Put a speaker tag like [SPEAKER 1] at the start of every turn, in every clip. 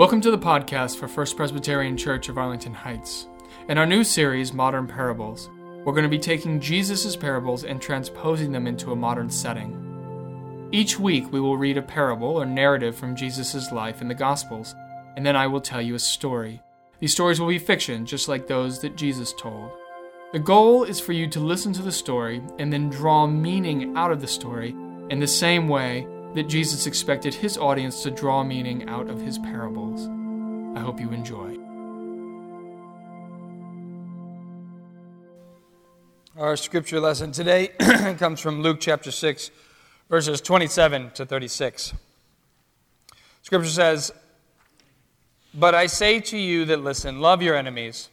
[SPEAKER 1] Welcome to the podcast for First Presbyterian Church of Arlington Heights. In our new series, Modern Parables, we're going to be taking Jesus' parables and transposing them into a modern setting. Each week, we will read a parable or narrative from Jesus' life in the Gospels, and then I will tell you a story. These stories will be fiction, just like those that Jesus told. The goal is for you to listen to the story and then draw meaning out of the story in the same way that Jesus expected his audience to draw meaning out of his parables. I hope you enjoy.
[SPEAKER 2] Our scripture lesson today comes from Luke chapter 6, verses 27 to 36. Scripture says, But I say to you that listen, love your enemies,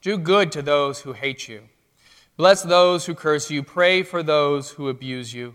[SPEAKER 2] do good to those who hate you, bless those who curse you, pray for those who abuse you.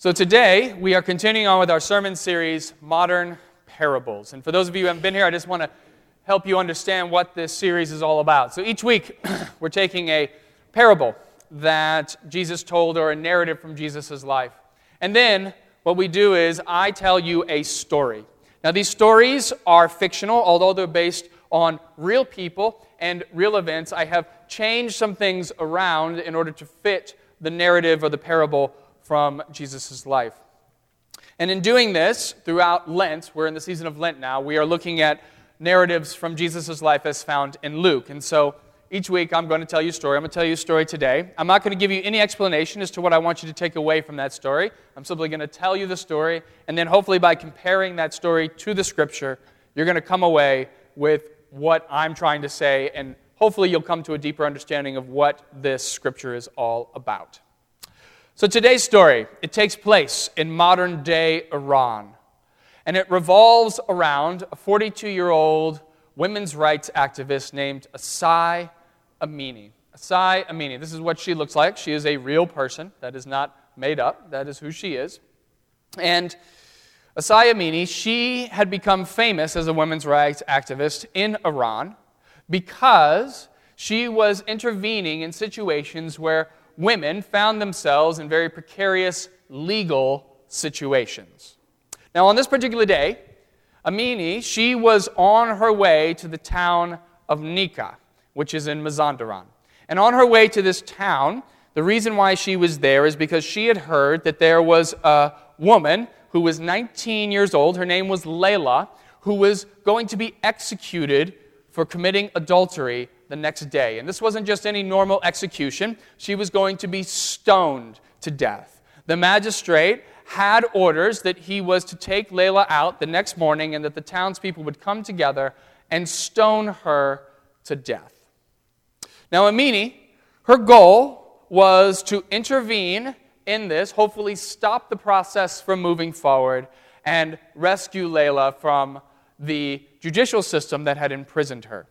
[SPEAKER 2] So today, we are continuing on with our sermon series, Modern Parables. And for those of you who haven't been here, I just want to help you understand what this series is all about. So each week, we're taking a parable that Jesus told or a narrative from Jesus' life. And then what we do is I tell you a story. Now, these stories are fictional, although they're based on real people and real events. I have changed some things around in order to fit the narrative or the parable from Jesus' life. And in doing this, throughout Lent, we're in the season of Lent now, we are looking at narratives from Jesus' life as found in Luke. And so each week I'm going to tell you a story. I'm going to tell you a story today. I'm not going to give you any explanation as to what I want you to take away from that story. I'm simply going to tell you the story, and then hopefully by comparing that story to the scripture, you're going to come away with what I'm trying to say, and hopefully you'll come to a deeper understanding of what this scripture is all about. So today's story, it takes place in modern day Iran. And it revolves around a 42 year old women's rights activist named Asieh Amini. Asieh Amini. This is what she looks like. She is a real person. That is not made up. That is who she is. And Asieh Amini, she had become famous as a women's rights activist in Iran because she was intervening in situations where women found themselves in very precarious legal situations. Now, on this particular day, Amini, she was on her way to the town of Nika, which is in Mazandaran. And on her way to this town, the reason why she was there is because she had heard that there was a woman who was 19 years old. Her name was Layla, who was going to be executed for committing adultery the next day. And this wasn't just any normal execution, she was going to be stoned to death. The magistrate had orders that he was to take Layla out the next morning and that the townspeople would come together and stone her to death. Now, Amini, her goal was to intervene in this, hopefully stop the process from moving forward, and rescue Layla from the judicial system that had imprisoned her.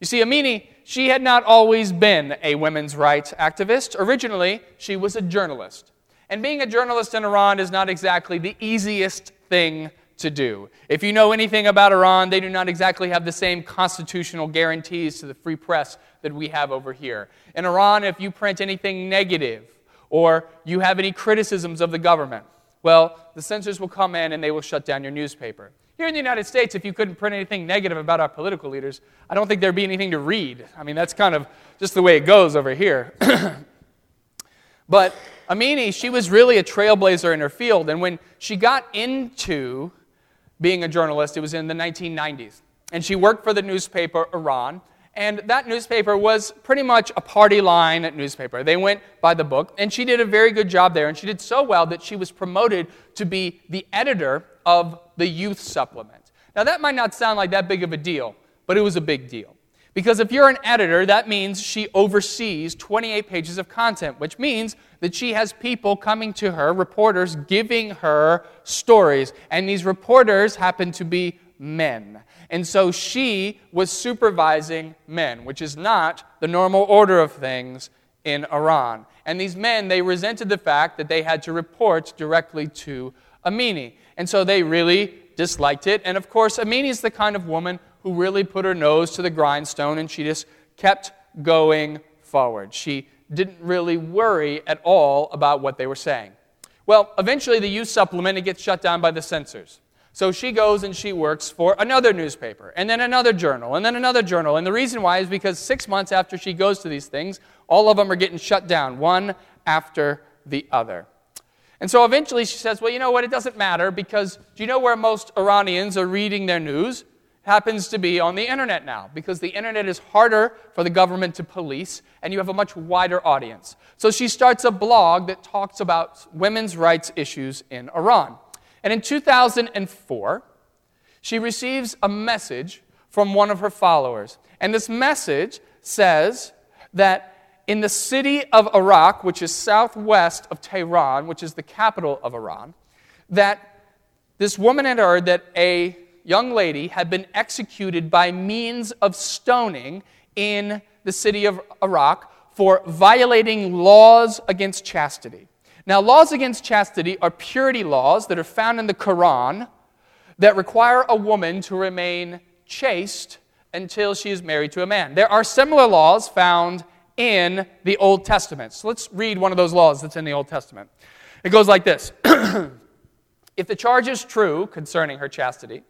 [SPEAKER 2] You see, Amini, she had not always been a women's rights activist. Originally, she was a journalist. And being a journalist in Iran is not exactly the easiest thing to do. If you know anything about Iran, they do not exactly have the same constitutional guarantees to the free press that we have over here. In Iran, if you print anything negative or you have any criticisms of the government, well, the censors will come in and they will shut down your newspaper. Here in the United States, if you couldn't print anything negative about our political leaders, I don't think there'd be anything to read. I mean, that's kind of just the way it goes over here. but Amini, she was really a trailblazer in her field. And when she got into being a journalist, it was in the 1990s. and she worked for the newspaper Iran. And that newspaper was pretty much a party line newspaper. They went by the book, and she did a very good job there. And she did so well that she was promoted to be the editor of the youth supplement. Now, that might not sound like that big of a deal, but it was a big deal. Because if you're an editor, that means she oversees 28 pages of content, which means that she has people coming to her, reporters giving her stories. And these reporters happen to be men. And so she was supervising men, which is not the normal order of things in Iran. And these men, they resented the fact that they had to report directly to Amini. And so they really disliked it. And of course, Amini is the kind of woman who really put her nose to the grindstone and she just kept going forward. She didn't really worry at all about what they were saying. Well, eventually the youth supplement it gets shut down by the censors. So she goes and she works for another newspaper, and then another journal, and then another journal. And the reason why is because six months after she goes to these things, all of them are getting shut down, one after the other. And so eventually she says, Well, you know what? It doesn't matter because do you know where most Iranians are reading their news? happens to be on the internet now because the internet is harder for the government to police and you have a much wider audience. So she starts a blog that talks about women's rights issues in Iran. And in 2004, she receives a message from one of her followers. And this message says that in the city of Arak, which is southwest of Tehran, which is the capital of Iran, that this woman had heard that a young lady had been executed by means of stoning in the city of Arak for violating laws against chastity. Now, laws against chastity are purity laws that are found in the Quran that require a woman to remain chaste until she is married to a man. There are similar laws found in the Old Testament. So let's read one of those laws that's in the Old Testament. It goes like this If the charge is true concerning her chastity,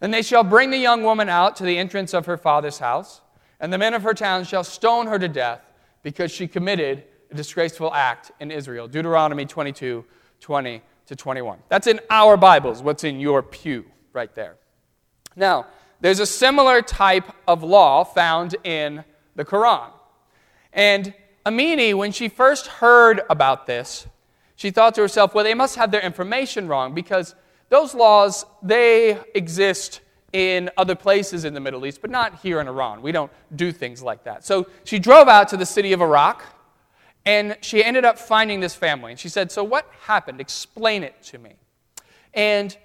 [SPEAKER 2] then they shall bring the young woman out to the entrance of her father's house, and the men of her town shall stone her to death because she committed a disgraceful act in Israel. Deuteronomy 22 20 to 21. That's in our Bibles, what's in your pew right there. Now, there's a similar type of law found in the Quran. And Amini, when she first heard about this, she thought to herself, well, they must have their information wrong because those laws, they exist in other places in the Middle East, but not here in Iran. We don't do things like that. So she drove out to the city of Arak and she ended up finding this family. And she said, So what happened? Explain it to me. And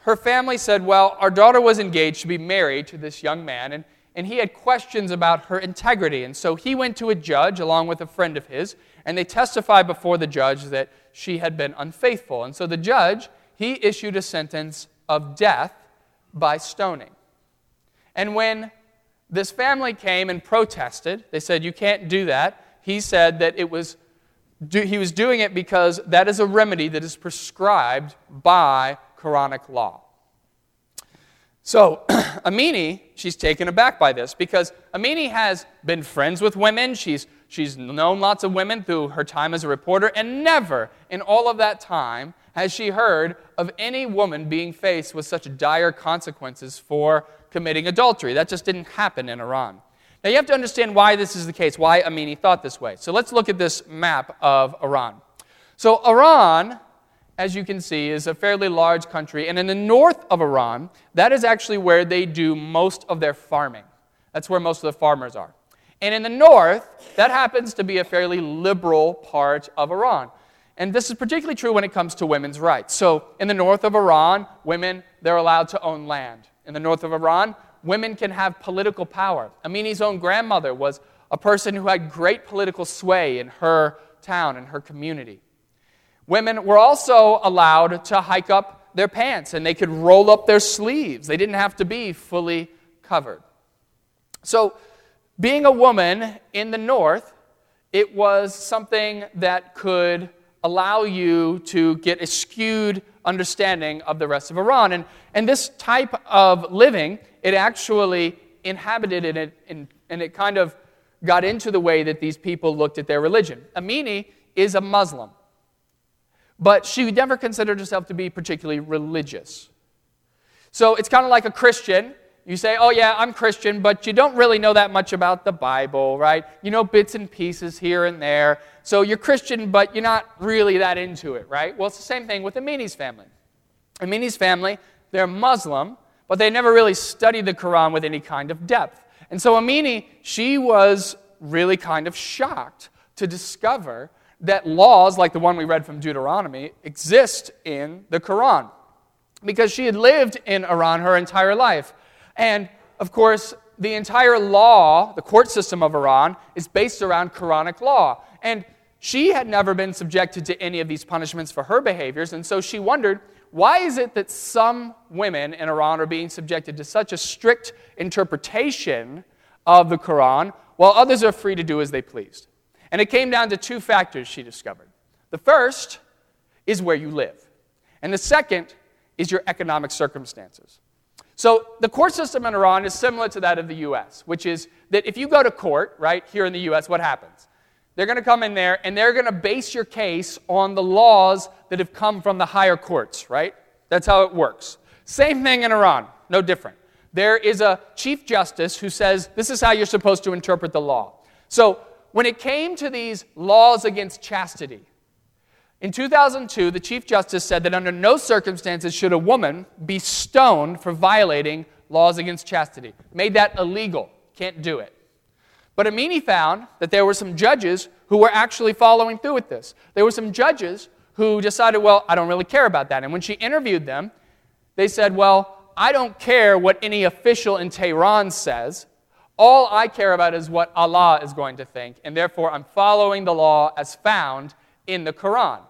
[SPEAKER 2] her family said, Well, our daughter was engaged to be married to this young man, and, and he had questions about her integrity. And so he went to a judge along with a friend of his, and they testified before the judge that she had been unfaithful. And so the judge he issued a sentence of death by stoning. And when this family came and protested, they said, You can't do that. He said that it was, he was doing it because that is a remedy that is prescribed by Quranic law. So, Amini, she's taken aback by this because Amini has been friends with women. She's, she's known lots of women through her time as a reporter, and never in all of that time has she heard of any woman being faced with such dire consequences for committing adultery. That just didn't happen in Iran. Now, you have to understand why this is the case, why Amini thought this way. So, let's look at this map of Iran. So, Iran, as you can see, is a fairly large country, and in the north of Iran, that is actually where they do most of their farming. That's where most of the farmers are. And in the north, that happens to be a fairly liberal part of Iran. And this is particularly true when it comes to women's rights. So, in the north of Iran, women, they're allowed to own land. In the north of Iran, women can have political power. Amini's own grandmother was a person who had great political sway in her town and her community. Women were also allowed to hike up their pants and they could roll up their sleeves. They didn't have to be fully covered. So, being a woman in the north, it was something that could allow you to get a skewed understanding of the rest of Iran. And, and this type of living, it actually inhabited it and, and it kind of got into the way that these people looked at their religion. Amini is a Muslim, but she never considered herself to be particularly religious. So it's kind of like a Christian you say, oh, yeah, I'm Christian, but you don't really know that much about the Bible, right? You know bits and pieces here and there. So you're Christian, but you're not really that into it, right? Well, it's the same thing with Amini's family. Amini's family, they're Muslim, but they never really studied the Quran with any kind of depth. And so Amini, she was really kind of shocked to discover that laws like the one we read from Deuteronomy exist in the Quran because she had lived in Iran her entire life. And of course, the entire law, the court system of Iran, is based around Quranic law. And she had never been subjected to any of these punishments for her behaviors, and so she wondered why is it that some women in Iran are being subjected to such a strict interpretation of the Quran while others are free to do as they pleased? And it came down to two factors she discovered. The first is where you live, and the second is your economic circumstances. So the court system in Iran is similar to that of the US, which is that if you go to court, right, here in the US, what happens? They're going to come in there and they're going to base your case on the laws that have come from the higher courts, right? That's how it works. Same thing in Iran, no different. There is a chief justice who says this is how you're supposed to interpret the law. So when it came to these laws against chastity, in 2002, the Chief Justice said that under no circumstances should a woman be stoned for violating laws against chastity. Made that illegal. Can't do it. But Amini found that there were some judges who were actually following through with this. There were some judges who decided, well, I don't really care about that. And when she interviewed them, they said, well, I don't care what any official in Tehran says. All I care about is what Allah is going to think, and therefore I'm following the law as found in the Quran.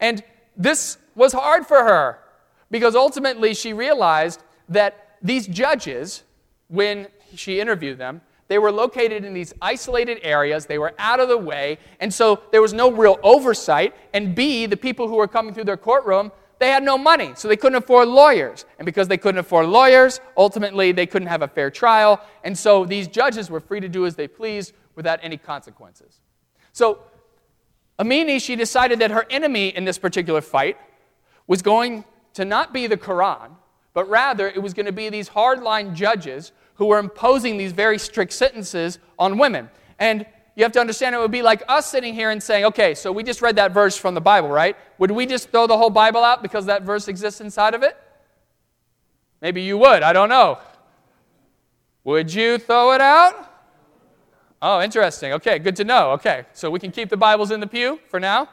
[SPEAKER 2] And this was hard for her because ultimately she realized that these judges, when she interviewed them, they were located in these isolated areas. They were out of the way. And so there was no real oversight. And B, the people who were coming through their courtroom, they had no money. So they couldn't afford lawyers. And because they couldn't afford lawyers, ultimately they couldn't have a fair trial. And so these judges were free to do as they pleased without any consequences. So Amini, she decided that her enemy in this particular fight was going to not be the Quran, but rather it was going to be these hardline judges who were imposing these very strict sentences on women. And you have to understand it would be like us sitting here and saying, okay, so we just read that verse from the Bible, right? Would we just throw the whole Bible out because that verse exists inside of it? Maybe you would, I don't know. Would you throw it out? Oh, interesting. Okay, good to know. Okay, so we can keep the Bibles in the pew for now?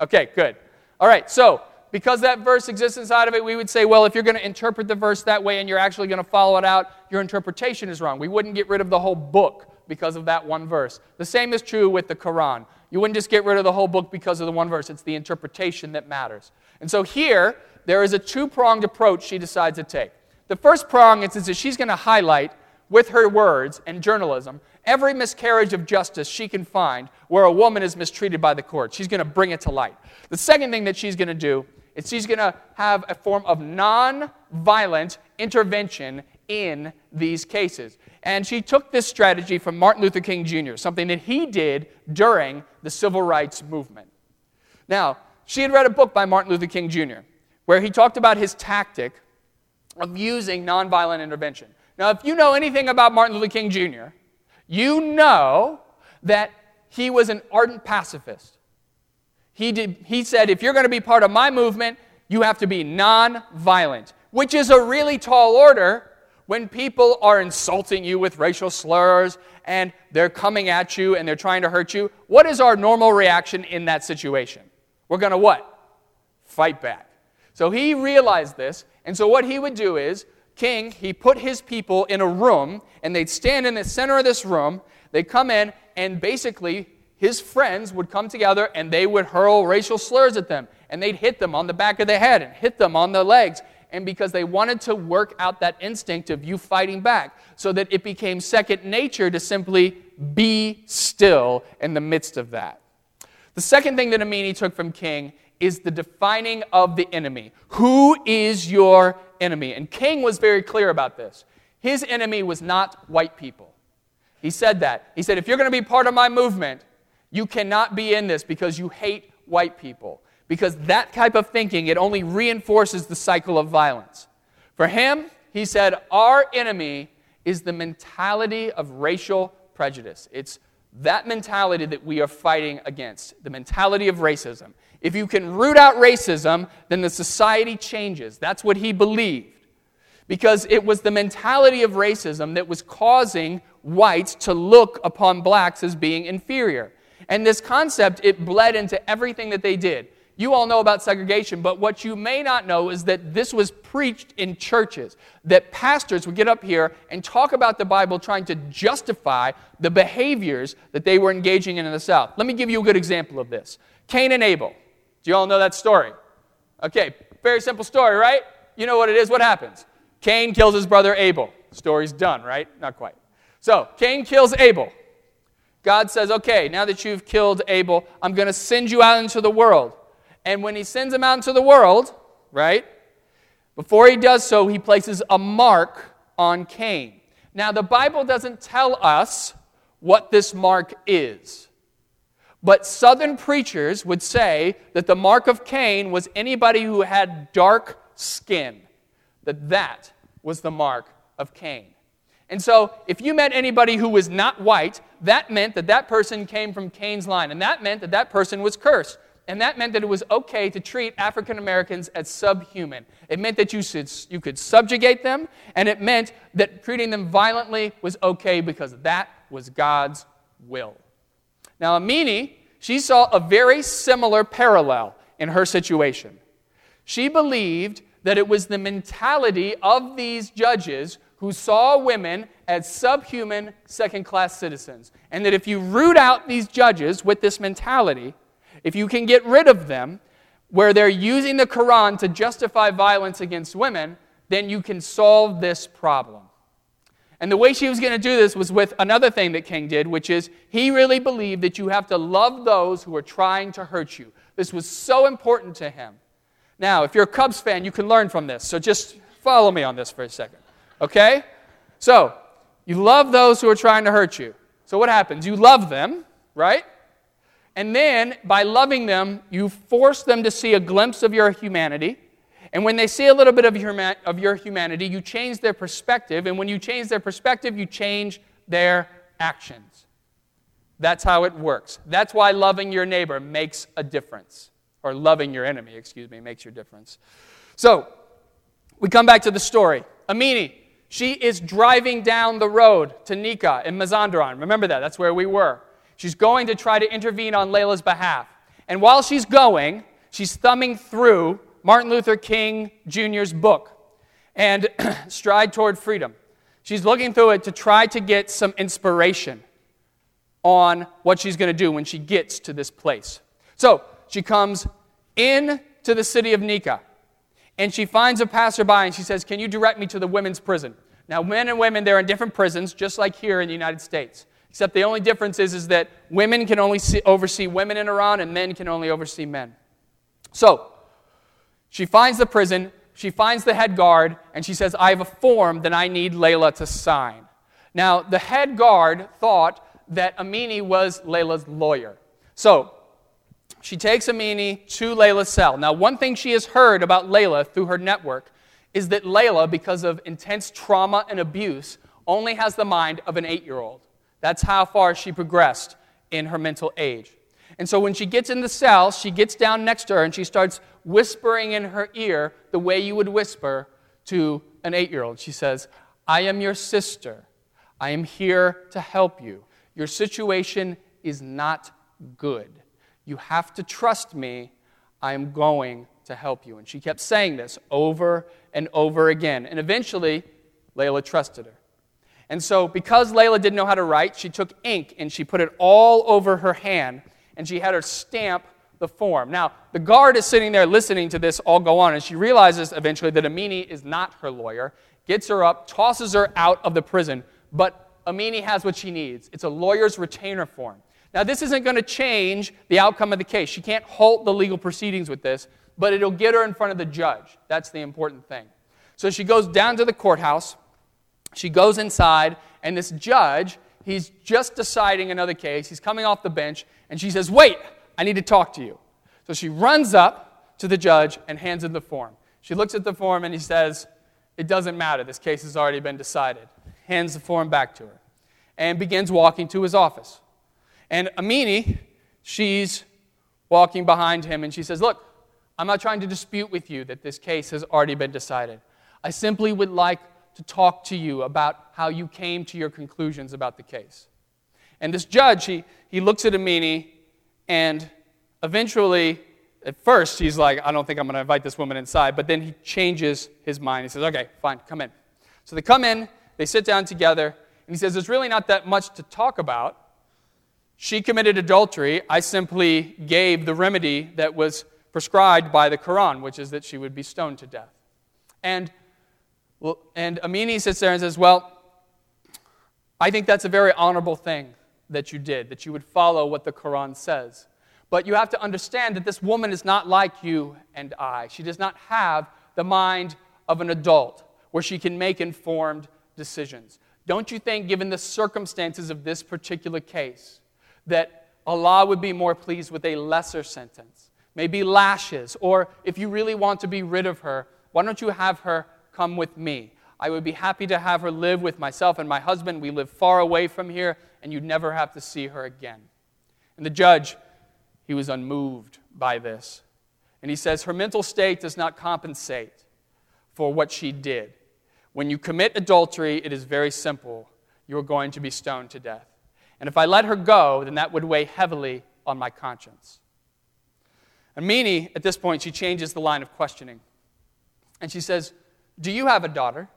[SPEAKER 2] Okay, good. All right, so because that verse exists inside of it, we would say, well, if you're going to interpret the verse that way and you're actually going to follow it out, your interpretation is wrong. We wouldn't get rid of the whole book because of that one verse. The same is true with the Quran. You wouldn't just get rid of the whole book because of the one verse, it's the interpretation that matters. And so here, there is a two pronged approach she decides to take. The first prong is that she's going to highlight with her words and journalism every miscarriage of justice she can find where a woman is mistreated by the court. She's going to bring it to light. The second thing that she's going to do is she's going to have a form of non violent intervention in these cases. And she took this strategy from Martin Luther King Jr., something that he did during the civil rights movement. Now, she had read a book by Martin Luther King Jr., where he talked about his tactic of using nonviolent intervention. Now, if you know anything about Martin Luther King Jr., you know that he was an ardent pacifist. He, did, he said, if you're going to be part of my movement, you have to be non-violent, which is a really tall order when people are insulting you with racial slurs and they're coming at you and they're trying to hurt you. What is our normal reaction in that situation? We're going to what? Fight back. So he realized this, and so what he would do is king, he put his people in a room, and they'd stand in the center of this room. They'd come in, and basically, his friends would come together and they would hurl racial slurs at them. And they'd hit them on the back of the head and hit them on the legs. And because they wanted to work out that instinct of you fighting back, so that it became second nature to simply be still in the midst of that. The second thing that Amini took from King is the defining of the enemy. Who is your enemy? And King was very clear about this. His enemy was not white people. He said that. He said, if you're going to be part of my movement, you cannot be in this because you hate white people. Because that type of thinking, it only reinforces the cycle of violence. For him, He said, Our enemy is the mentality of racial prejudice. It's that mentality that we are fighting against, the mentality of racism. If you can root out racism, then the society changes. That's what he believed. Because it was the mentality of racism that was causing whites to look upon blacks as being inferior. And this concept, it bled into everything that they did. You all know about segregation, but what you may not know is that this was preached in churches. That pastors would get up here and talk about the Bible trying to justify the behaviors that they were engaging in in the South. Let me give you a good example of this Cain and Abel. Do you all know that story? Okay, very simple story, right? You know what it is. What happens? Cain kills his brother Abel. Story's done, right? Not quite. So, Cain kills Abel. God says, okay, now that you've killed Abel, I'm going to send you out into the world. And when he sends him out into the world, right, before he does so, he places a mark on Cain. Now, the Bible doesn't tell us what this mark is. But Southern preachers would say that the mark of Cain was anybody who had dark skin, that that was the mark of Cain. And so, if you met anybody who was not white, that meant that that person came from Cain's line, and that meant that that person was cursed. And that meant that it was okay to treat African Americans as subhuman. It meant that you, should, you could subjugate them, and it meant that treating them violently was okay because that was God's will. Now, Amini, she saw a very similar parallel in her situation. She believed that it was the mentality of these judges who saw women as subhuman second class citizens. And that if you root out these judges with this mentality, if you can get rid of them, where they're using the Quran to justify violence against women, then you can solve this problem. And the way she was going to do this was with another thing that King did, which is he really believed that you have to love those who are trying to hurt you. This was so important to him. Now, if you're a Cubs fan, you can learn from this. So just follow me on this for a second. Okay? So, you love those who are trying to hurt you. So, what happens? You love them, right? And then, by loving them, you force them to see a glimpse of your humanity. And when they see a little bit of your, of your humanity, you change their perspective. And when you change their perspective, you change their actions. That's how it works. That's why loving your neighbor makes a difference. Or loving your enemy, excuse me, makes your difference. So, we come back to the story. Amini, she is driving down the road to Nika in Mazandaran. Remember that, that's where we were. She's going to try to intervene on Layla's behalf. And while she's going, she's thumbing through Martin Luther King Jr.'s book and Stride Toward Freedom. She's looking through it to try to get some inspiration on what she's going to do when she gets to this place. So she comes in to the city of Nika and she finds a passerby and she says, Can you direct me to the women's prison? Now, men and women, they're in different prisons, just like here in the United States. Except the only difference is, is that women can only see, oversee women in Iran and men can only oversee men. So, she finds the prison, she finds the head guard, and she says, I have a form that I need Layla to sign. Now, the head guard thought that Amini was Layla's lawyer. So, she takes Amini to Layla's cell. Now, one thing she has heard about Layla through her network is that Layla, because of intense trauma and abuse, only has the mind of an eight year old. That's how far she progressed in her mental age. And so when she gets in the cell, she gets down next to her and she starts whispering in her ear the way you would whisper to an eight year old. She says, I am your sister. I am here to help you. Your situation is not good. You have to trust me. I am going to help you. And she kept saying this over and over again. And eventually, Layla trusted her. And so, because Layla didn't know how to write, she took ink and she put it all over her hand and she had her stamp the form. Now, the guard is sitting there listening to this all go on, and she realizes eventually that Amini is not her lawyer, gets her up, tosses her out of the prison. But Amini has what she needs it's a lawyer's retainer form. Now, this isn't going to change the outcome of the case. She can't halt the legal proceedings with this, but it'll get her in front of the judge. That's the important thing. So she goes down to the courthouse. She goes inside, and this judge, he's just deciding another case. He's coming off the bench, and she says, Wait, I need to talk to you. So she runs up to the judge and hands him the form. She looks at the form, and he says, it doesn't matter. This case has already been decided. Hands the form back to her and begins walking to his office. And Amini, she's walking behind him and she says, Look, I'm not trying to dispute with you that this case has already been decided. I simply would like to talk to you about how you came to your conclusions about the case. And this judge, he, he looks at Amini and eventually, at first, he's like, I don't think I'm going to invite this woman inside. But then he changes his mind. He says, Okay, fine, come in. So they come in, they sit down together, and he says, There's really not that much to talk about. She committed adultery. I simply gave the remedy that was prescribed by the Quran, which is that she would be stoned to death. And, well, and Amini sits there and says, Well, I think that's a very honorable thing that you did, that you would follow what the Quran says. But you have to understand that this woman is not like you and I. She does not have the mind of an adult where she can make informed decisions. Don't you think, given the circumstances of this particular case, that Allah would be more pleased with a lesser sentence? Maybe lashes, or if you really want to be rid of her, why don't you have her come with me? I would be happy to have her live with myself and my husband. We live far away from here, and you'd never have to see her again. And the judge he was unmoved by this. And he says, Her mental state does not compensate for what she did. When you commit adultery, it is very simple. You're going to be stoned to death. And if I let her go, then that would weigh heavily on my conscience. Amini, at this point, she changes the line of questioning. And she says, Do you have a daughter?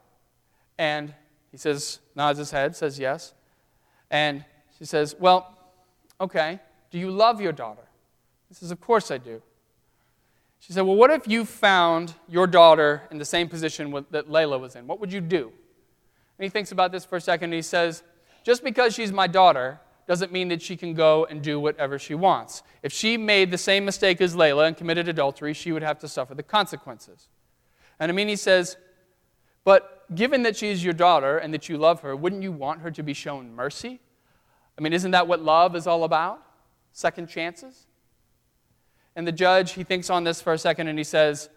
[SPEAKER 2] And he says, nods his head, says yes. And she says, Well, okay. Do you love your daughter? He says, Of course I do. She said, Well, what if you found your daughter in the same position that Layla was in? What would you do? And he thinks about this for a second and he says, Just because she's my daughter doesn't mean that she can go and do whatever she wants. If she made the same mistake as Layla and committed adultery, she would have to suffer the consequences. And Amini says, But given that she's your daughter and that you love her, wouldn't you want her to be shown mercy? I mean, isn't that what love is all about? Second chances? And the judge, he thinks on this for a second and he says,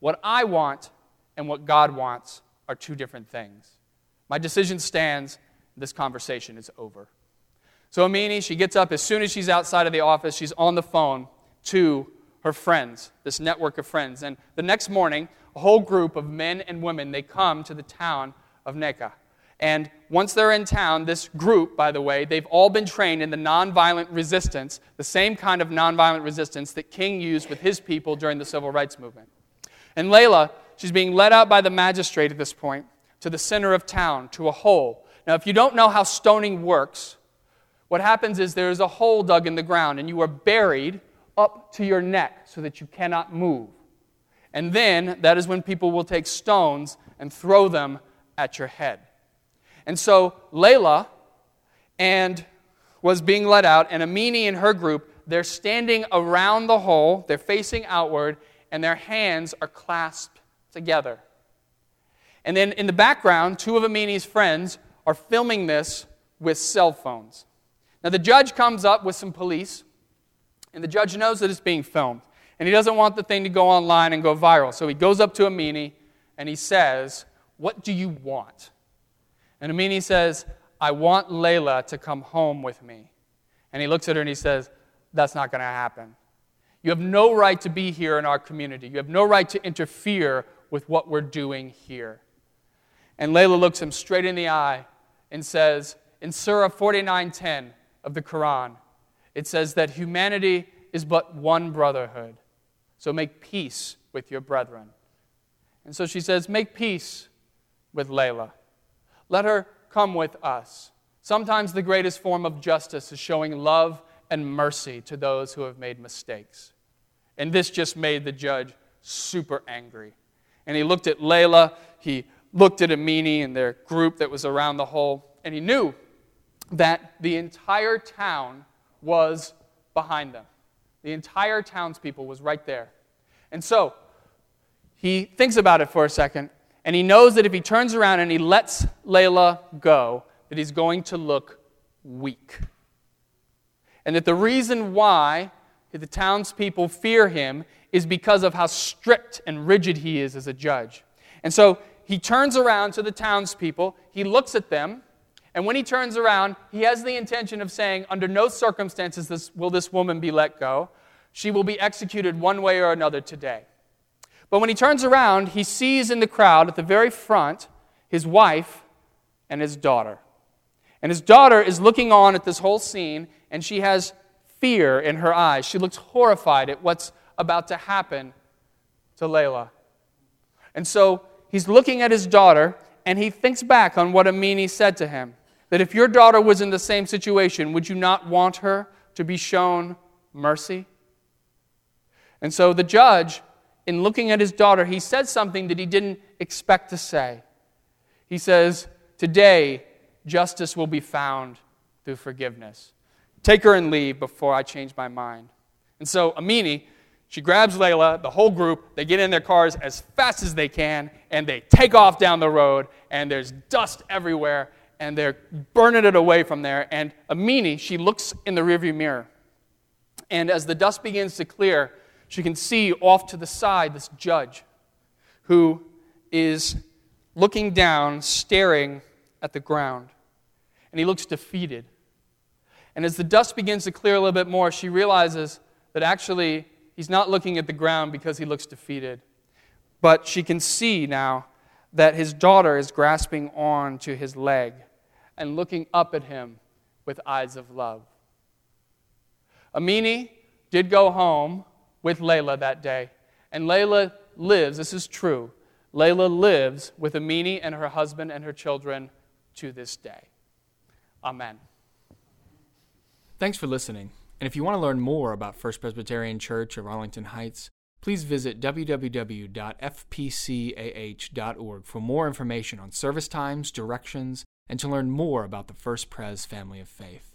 [SPEAKER 2] What I want and what God wants are two different things. My decision stands, this conversation is over. So Amini, she gets up as soon as she's outside of the office, she's on the phone to her friends, this network of friends. And the next morning, a whole group of men and women, they come to the town of Neka. And once they're in town, this group, by the way, they've all been trained in the nonviolent resistance, the same kind of nonviolent resistance that King used with his people during the civil rights movement. And Layla, she's being led out by the magistrate at this point to the center of town, to a hole. Now, if you don't know how stoning works, what happens is there is a hole dug in the ground, and you are buried up to your neck so that you cannot move. And then that is when people will take stones and throw them at your head. And so Layla and was being let out, and Amini and her group, they're standing around the hole, they're facing outward, and their hands are clasped together. And then in the background, two of Amini's friends are filming this with cell phones. Now the judge comes up with some police, and the judge knows that it's being filmed. And he doesn't want the thing to go online and go viral. So he goes up to Amini and he says, What do you want? And Amini says, I want Layla to come home with me. And he looks at her and he says, That's not going to happen. You have no right to be here in our community. You have no right to interfere with what we're doing here. And Layla looks him straight in the eye and says, in Surah 49:10 of the Quran, it says that humanity is but one brotherhood. So make peace with your brethren. And so she says, Make peace with Layla. Let her come with us. Sometimes the greatest form of justice is showing love and mercy to those who have made mistakes. And this just made the judge super angry. And he looked at Layla, he looked at Amini and their group that was around the hole, and he knew that the entire town was behind them. The entire townspeople was right there. And so he thinks about it for a second, and he knows that if he turns around and he lets Layla go, that he's going to look weak. And that the reason why the townspeople fear him is because of how strict and rigid he is as a judge. And so he turns around to the townspeople, he looks at them, and when he turns around, he has the intention of saying, Under no circumstances will this woman be let go. She will be executed one way or another today. But when he turns around, he sees in the crowd at the very front his wife and his daughter. And his daughter is looking on at this whole scene, and she has fear in her eyes. She looks horrified at what's about to happen to Layla. And so he's looking at his daughter, and he thinks back on what Amini said to him that if your daughter was in the same situation, would you not want her to be shown mercy? And so the judge, in looking at his daughter, he said something that he didn't expect to say. He says, Today, justice will be found through forgiveness. Take her and leave before I change my mind. And so Amini, she grabs Layla, the whole group, they get in their cars as fast as they can, and they take off down the road, and there's dust everywhere, and they're burning it away from there. And Amini, she looks in the rearview mirror. And as the dust begins to clear, she can see off to the side this judge who is looking down, staring at the ground. And he looks defeated. And as the dust begins to clear a little bit more, she realizes that actually he's not looking at the ground because he looks defeated. But she can see now that his daughter is grasping on to his leg and looking up at him with eyes of love. Amini did go home with Layla that day, and Layla lives, this is true, Layla lives with Amini and her husband and her children to this day. Amen.
[SPEAKER 1] Thanks for listening. And if you want to learn more about First Presbyterian Church of Arlington Heights, please visit www.fpcah.org for more information on service times, directions, and to learn more about the First Pres family of faith.